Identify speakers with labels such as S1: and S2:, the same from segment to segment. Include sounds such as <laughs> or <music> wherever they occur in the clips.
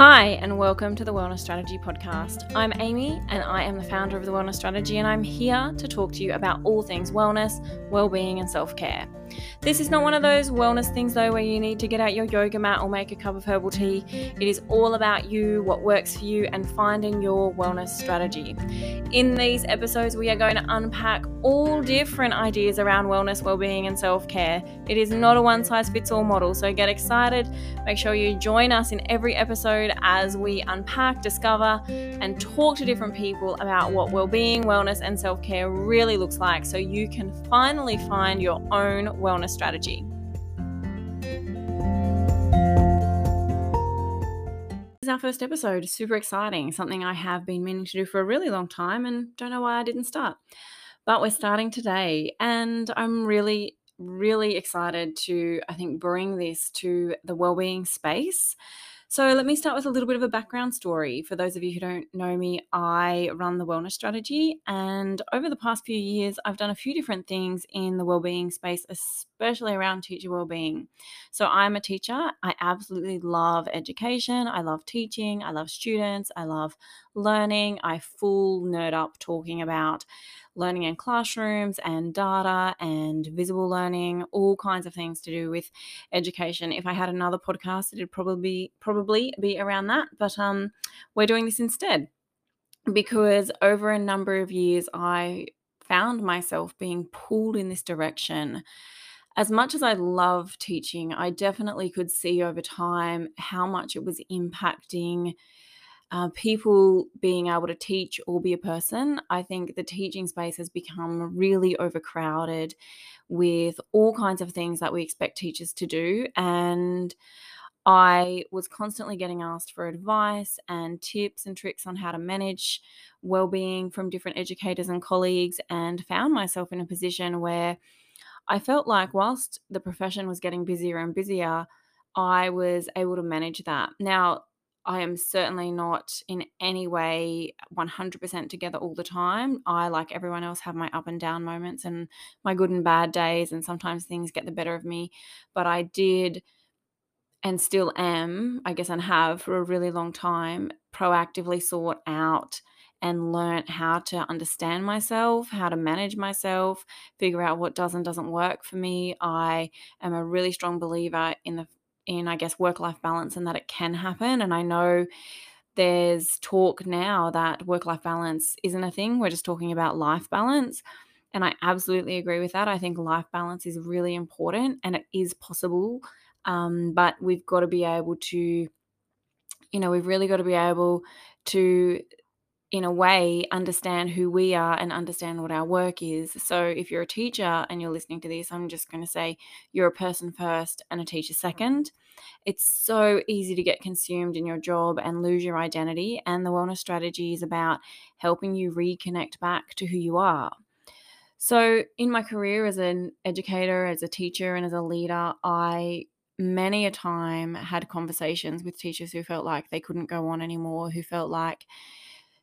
S1: Hi, and welcome to the Wellness Strategy Podcast. I'm Amy, and I am the founder of the Wellness Strategy, and I'm here to talk to you about all things wellness, well-being, and self-care. This is not one of those wellness things, though, where you need to get out your yoga mat or make a cup of herbal tea. It is all about you, what works for you, and finding your wellness strategy. In these episodes, we are going to unpack all different ideas around wellness, well-being, and self-care. It is not a one-size-fits-all model, so get excited. Make sure you join us in every episode as we unpack, discover, and talk to different people about what well-being, wellness, and self-care really looks like, so you can finally find your own wellness strategy. This is our first episode. Super exciting. Something I have been meaning to do for a really long time and don't know why I didn't start. But we're starting today, and I'm really, really excited to, I think, bring this to the well-being space so, let me start with a little bit of a background story. For those of you who don't know me, I run the wellness strategy, and over the past few years, I've done a few different things in the well-being space, especially around teacher well-being. So, I'm a teacher. I absolutely love education. I love teaching. I love students. I love learning. I full nerd up talking about learning in classrooms and data and visible learning, all kinds of things to do with education. If I had another podcast, it'd probably probably be around that, but um, we're doing this instead because over a number of years, I found myself being pulled in this direction. As much as I love teaching, I definitely could see over time how much it was impacting uh, people being able to teach or be a person. I think the teaching space has become really overcrowded with all kinds of things that we expect teachers to do. And I was constantly getting asked for advice and tips and tricks on how to manage well-being from different educators and colleagues and found myself in a position where I felt like whilst the profession was getting busier and busier, I was able to manage that. Now, I am certainly not in any way 100% together all the time. I, like everyone else, have my up and down moments and my good and bad days, and sometimes things get the better of me. But I did and still am, I guess, and have for a really long time, proactively sought out and learnt how to understand myself, how to manage myself, figure out what does and doesn't work for me. I am a really strong believer in the in, I guess, work life balance and that it can happen. And I know there's talk now that work life balance isn't a thing. We're just talking about life balance. And I absolutely agree with that. I think life balance is really important and it is possible. Um, but we've got to be able to, you know, we've really got to be able to in a way, understand who we are and understand what our work is. So, if you're a teacher and you're listening to this, I'm just going to say you're a person first and a teacher second. It's so easy to get consumed in your job and lose your identity. And the wellness strategy is about helping you reconnect back to who you are. So, in my career as an educator, as a teacher, and as a leader, I many a time had conversations with teachers who felt like they couldn't go on anymore, who felt like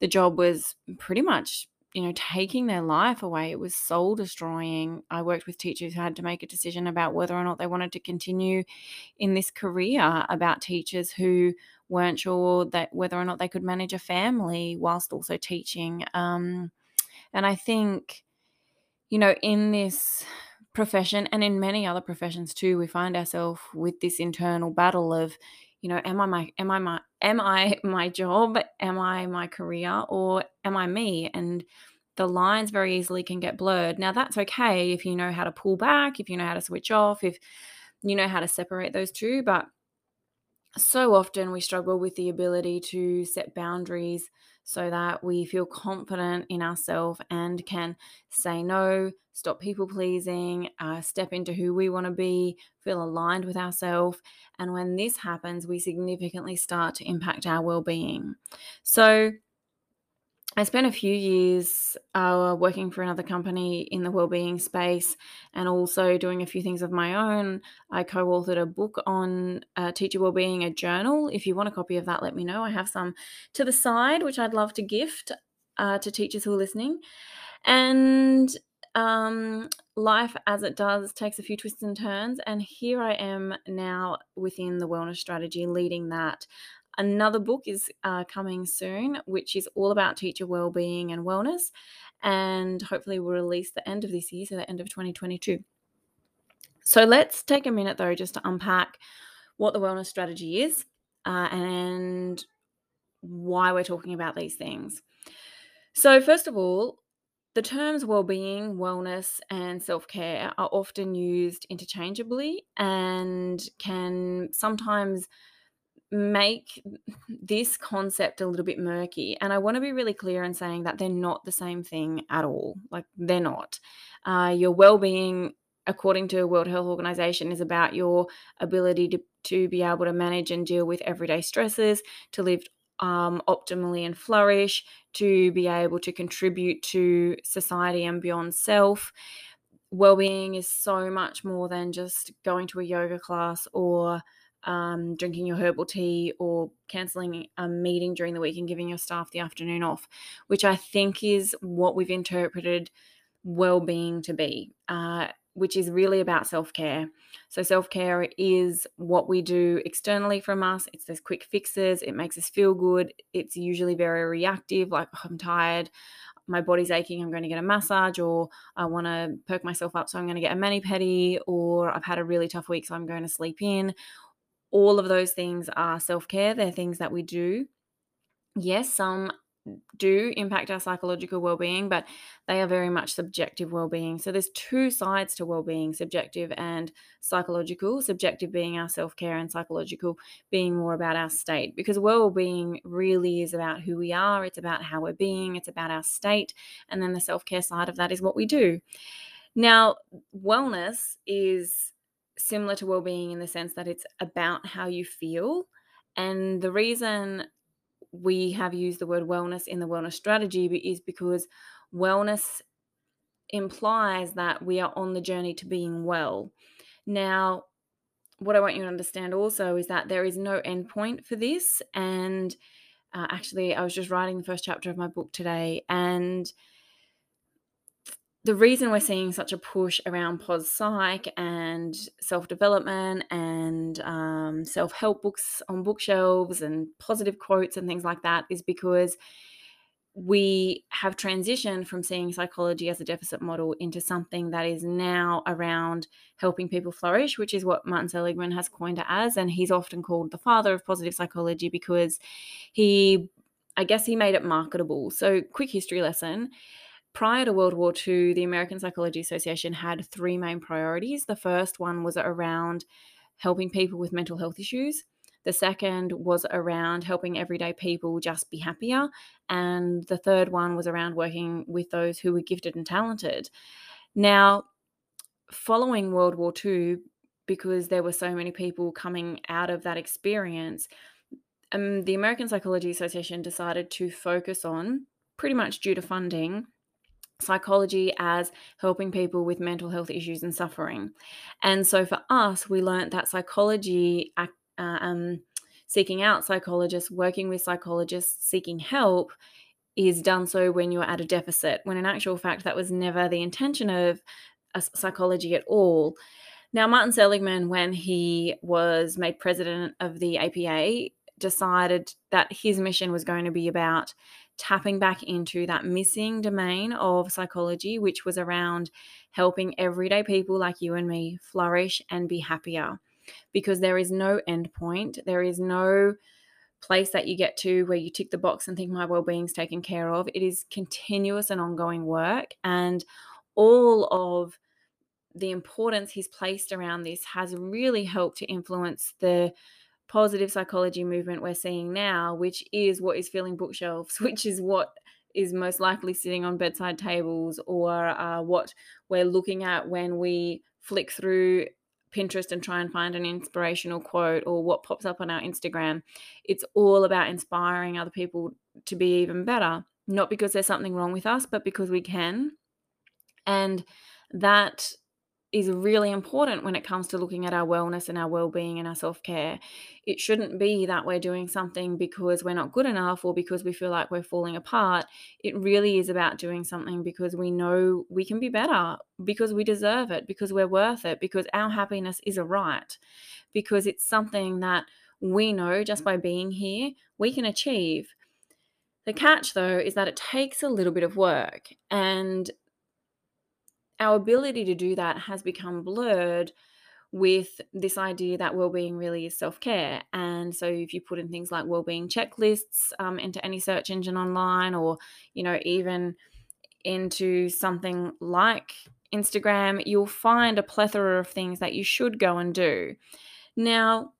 S1: the job was pretty much you know taking their life away. It was soul destroying. I worked with teachers who had to make a decision about whether or not they wanted to continue in this career about teachers who weren't sure that whether or not they could manage a family whilst also teaching um, and i think you know in this profession and in many other professions too we find ourselves with this internal battle of you know am i my am i my am i <laughs> my job? Am i my career? Or am i me? And the lines very easily can get blurred. Now that's okay if you know how to pull back if you know how to switch off if you know how to separate those two but so often we struggle with the ability to set boundaries so that we feel confident in ourselves and can say no, stop people pleasing, uh, step into who we want to be, feel aligned with ourselves. And when this happens, we significantly start to impact our well being. So, I spent a few years uh, working for another company in the wellbeing space and also doing a few things of my own. I co authored a book on uh, teacher wellbeing, a journal. If you want a copy of that, let me know. I have some to the side, which I'd love to gift uh, to teachers who are listening. And um, life, as it does, takes a few twists and turns. And here I am now within the wellness strategy, leading that another book is uh, coming soon, which is all about teacher well-being and wellness, and hopefully will release the end of this year, so the end of 2022. So let's take a minute though just to unpack what the wellness strategy is uh, and why we're talking about these things. So, first of all, the terms well-being, wellness, and self-care are often used interchangeably and can sometimes make this concept a little bit murky. And I want to be really clear in saying that they're not the same thing at all. Like they're not. Uh, your well-being, according to World Health Organization, is about your ability to to be able to manage and deal with everyday stresses, to live um, optimally and flourish, to be able to contribute to society and beyond self. Well-being is so much more than just going to a yoga class or um, drinking your herbal tea or cancelling a meeting during the week and giving your staff the afternoon off, which I think is what we've interpreted well-being to be. Uh, which is really about self care. So, self care is what we do externally from us. It's those quick fixes. It makes us feel good. It's usually very reactive, like, oh, I'm tired, my body's aching, I'm going to get a massage, or I want to perk myself up, so I'm going to get a mani pedi, or I've had a really tough week, so I'm going to sleep in. All of those things are self care. They're things that we do. Yes, some do impact our psychological well-being but they are very much subjective well-being so there's two sides to well-being subjective and psychological subjective being our self-care and psychological being more about our state because well-being really is about who we are it's about how we're being it's about our state and then the self-care side of that is what we do now wellness is similar to well-being in the sense that it's about how you feel and the reason we have used the word wellness in the wellness strategy is because wellness implies that we are on the journey to being well. Now, what I want you to understand also is that there is no endpoint for this. And uh, actually, I was just writing the first chapter of my book today, and the reason we're seeing such a push around pos psych and self development and um, self help books on bookshelves and positive quotes and things like that is because we have transitioned from seeing psychology as a deficit model into something that is now around helping people flourish, which is what Martin Seligman has coined it as. And he's often called the father of positive psychology because he, I guess, he made it marketable. So, quick history lesson prior to World War II, the American Psychology Association had three main priorities. The first one was around helping people with mental health issues. The second was around helping everyday people just be happier. And the third one was around working with those who were gifted and talented. Now, following World War II, because there were so many people coming out of that experience, um, the American Psychology Association decided to focus on, pretty much due to funding, psychology as helping people with mental health issues and suffering. And so for us, we learned that psychology, uh, um, seeking out psychologists, working with psychologists, seeking help is done so when you're at a deficit, when in actual fact, that was never the intention of psychology at all. Now, Martin Seligman, when he was made president of the APA, decided that his mission was going to be about tapping back into that missing domain of psychology, which was around helping everyday people like you and me flourish and be happier. Because there is no end point, there is no place that you get to where you tick the box and think my well-being's taken care of. It is continuous and ongoing work and all of the importance he's placed around this has really helped to influence the positive psychology movement we're seeing now, which is what is filling bookshelves, <laughs> which is what is most likely sitting on bedside tables, or uh, what we're looking at when we flick through Pinterest and try and find an inspirational quote, or what pops up on our Instagram. It's all about inspiring other people to be even better, not because there's something wrong with us, but because we can. And that is really important when it comes to looking at our wellness and our well-being and our self-care. It shouldn't be that we're doing something because we're not good enough or because we feel like we're falling apart. It really is about doing something because we know we can be better, because we deserve it, because we're worth it, because our happiness is a right, because it's something that we know just by being here, we can achieve. The catch, though, is that it takes a little bit of work, and our ability to do that has become blurred with this idea that well-being really is self-care. And so if you put in things like well-being checklists um, into any search engine online or you know even into something like instagram you'll find a plethora of things that you should go and do. Now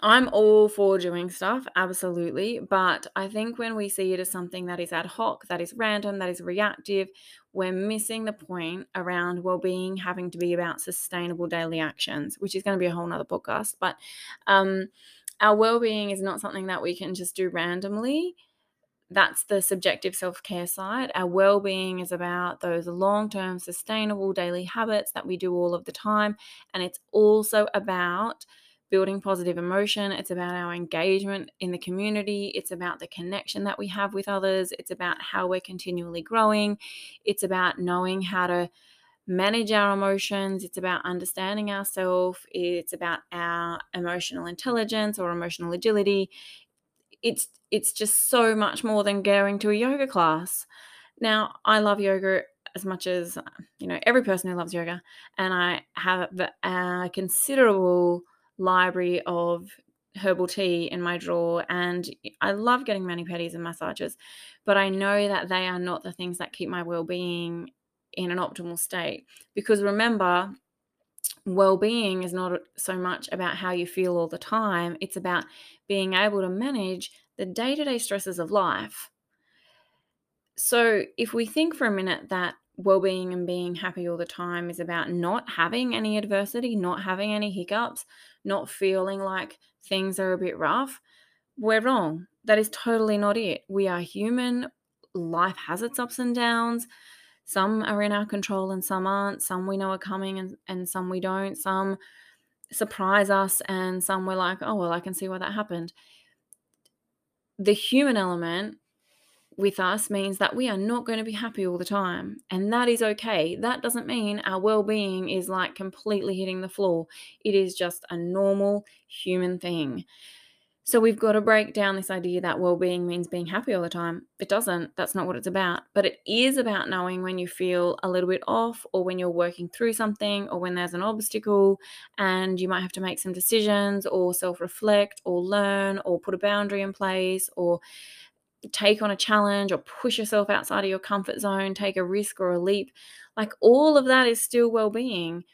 S1: I'm all for doing stuff, absolutely. But I think when we see it as something that is ad hoc, that is random, that is reactive, we're missing the point around well-being having to be about sustainable daily actions, which is going to be a whole nother podcast. But um, our well-being is not something that we can just do randomly. That's the subjective self-care side. Our well-being is about those long-term sustainable daily habits that we do all of the time. And it's also about building positive emotion. It's about our engagement in the community. It's about the connection that we have with others. It's about how we're continually growing. It's about knowing how to manage our emotions. It's about understanding ourselves. It's about our emotional intelligence or emotional agility. It's it's just so much more than going to a yoga class. Now, I love yoga as much as you know every person who loves yoga, and I have a considerable library of herbal tea in my drawer and I love getting mani pedis and massages, but I know that they are not the things that keep my well-being in an optimal state because remember well-being is not so much about how you feel all the time, it's about being able to manage the day-to-day stresses of life. So if we think for a minute that well-being and being happy all the time is about not having any adversity, not having any hiccups, not feeling like things are a bit rough, we're wrong. That is totally not it. We are human. Life has its ups and downs. Some are in our control and some aren't. Some we know are coming and, and some we don't. Some surprise us and some we're like, oh, well, I can see why that happened. The human element with us means that we are not going to be happy all the time. And that is okay. That doesn't mean our well being is like completely hitting the floor. It is just a normal human thing. So we've got to break down this idea that well being means being happy all the time. It doesn't. That's not what it's about. But it is about knowing when you feel a little bit off or when you're working through something or when there's an obstacle and you might have to make some decisions or self reflect or learn or put a boundary in place or take on a challenge or push yourself outside of your comfort zone, take a risk or a leap. Like all of that is still well being.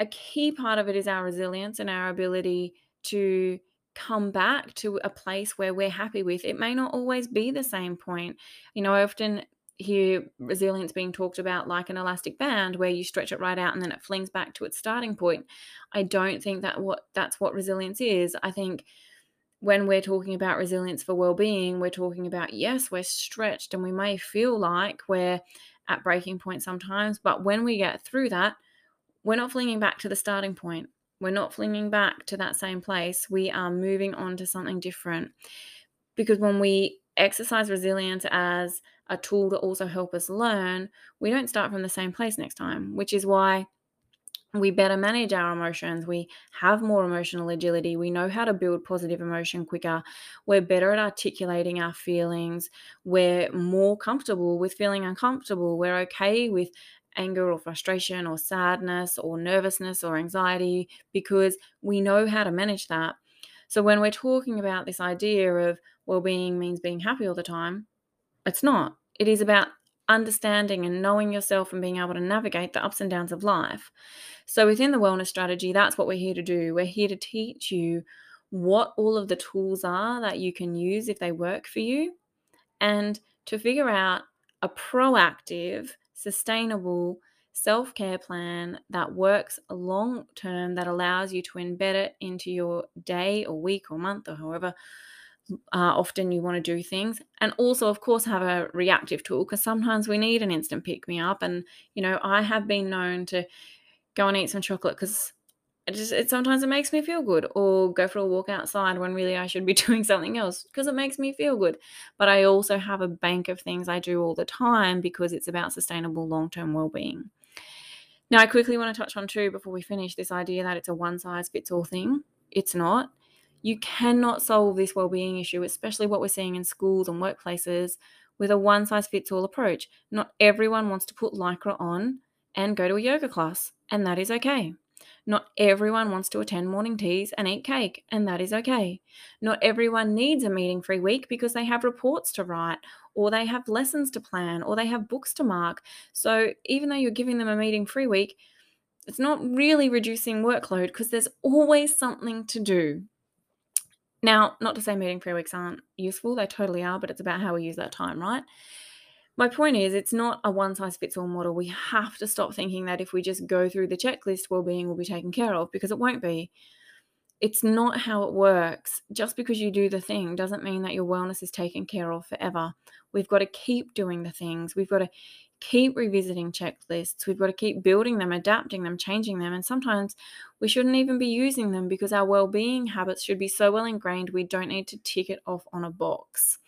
S1: A key part of it is our resilience and our ability to come back to a place where we're happy with. It may not always be the same point. You know, I often hear resilience being talked about like an elastic band where you stretch it right out and then it flings back to its starting point. I don't think that what that's what resilience is. I think when we're talking about resilience for well-being we're talking about yes we're stretched and we may feel like we're at breaking point sometimes but when we get through that we're not flinging back to the starting point. We're not flinging back to that same place. We are moving on to something different. Because when we exercise resilience as a tool to also help us learn we don't start from the same place next time which is why we better manage our emotions. We have more emotional agility. We know how to build positive emotion quicker. We're better at articulating our feelings. We're more comfortable with feeling uncomfortable. We're okay with anger or frustration or sadness or nervousness or anxiety because we know how to manage that. So when we're talking about this idea of well being means being happy all the time, it's not. It is about understanding and knowing yourself and being able to navigate the ups and downs of life. So, within the wellness strategy, that's what we're here to do. We're here to teach you what all of the tools are that you can use if they work for you and to figure out a proactive, sustainable self care plan that works long term that allows you to embed it into your day or week or month or however uh, often you want to do things and also of course have a reactive tool because sometimes we need an instant pick me up and you know i have been known to go and eat some chocolate because it just it sometimes it makes me feel good or go for a walk outside when really i should be <laughs> doing something else because it makes me feel good. But i also have a bank of things i do all the time because it's about sustainable long-term well-being. Now i quickly want to touch on too before we finish this idea that it's a one size fits all thing. It's not You cannot solve this well-being issue, especially what we're seeing in schools and workplaces, with a one size fits all approach. Not everyone wants to put lycra on and go to a yoga class, and that is okay. Not everyone wants to attend morning teas and eat cake, and that is okay. Not everyone needs a meeting free week because they have reports to write, or they have lessons to plan, or they have books to mark. So, even though you're giving them a meeting free week, it's not really reducing workload because there's always something to do. Now, not to say meeting free weeks aren't useful, they totally are, but it's about how we use that time, right? My point is, it's not a one size fits all model. We have to stop thinking that if we just go through the checklist, well-being will be taken care of because it won't be. It's not how it works. Just because you do the thing doesn't mean that your wellness is taken care of forever. We've got to keep doing the things. We've got to keep revisiting checklists. We've got to keep building them, adapting them, changing them. And sometimes we shouldn't even be using them because our well being habits should be so well ingrained we don't need to tick it off on a box,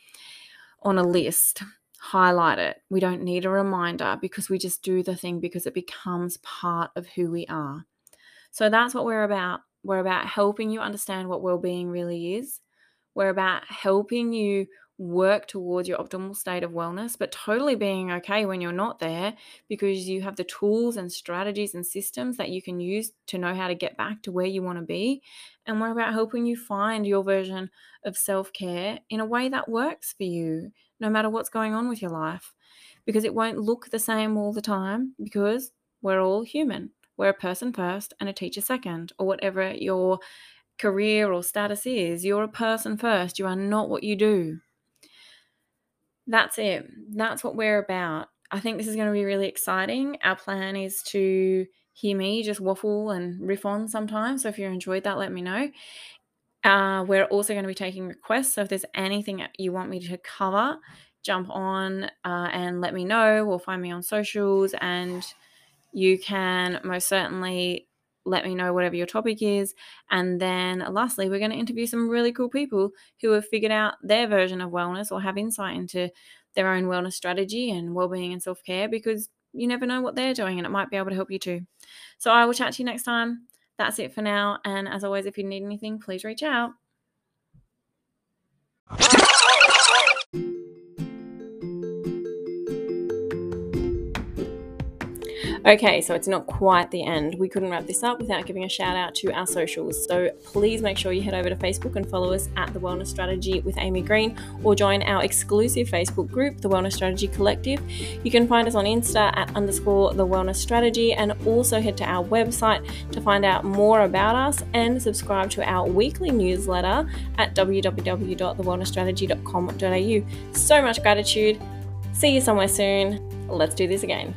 S1: on a list, highlight it. We don't need a reminder because we just do the thing because it becomes part of who we are. So that's what we're about. We're about helping you understand what well being really is. We're about helping you work towards your optimal state of wellness, but totally being okay when you're not there because you have the tools and strategies and systems that you can use to know how to get back to where you want to be. And we're about helping you find your version of self care in a way that works for you, no matter what's going on with your life. Because it won't look the same all the time because we're all human. We're a person first and a teacher second, or whatever your career or status is. You're a person first. You are not what you do that's it. That's what we're about. I think this is going to be really exciting. Our plan is to hear me just waffle and riff on sometimes. So if you enjoyed that, let me know. Uh, we're also going to be taking requests. So if there's anything you want me to cover, jump on uh, and let me know or find me on socials. And you can most certainly let me know whatever your topic is. And then lastly, we're going to interview some really cool people who have figured out their version of wellness or have insight into their own wellness strategy and well-being and self-care because you never know what they're doing and it might be able to help you too. So I will chat to you next time. That's it for now. And as always, if you need anything, please reach out. Okay, so it's not quite the end. We couldn't wrap this up without giving a shout out to our socials. So please make sure you head over to Facebook and follow us at The Wellness Strategy with Amy Green or join our exclusive Facebook group, The Wellness Strategy Collective. You can find us on Insta at underscore The Wellness Strategy and also head to our website to find out more about us and subscribe to our weekly newsletter at www.thewellnessstrategy.com.au. So much gratitude. See you somewhere soon. Let's do this again.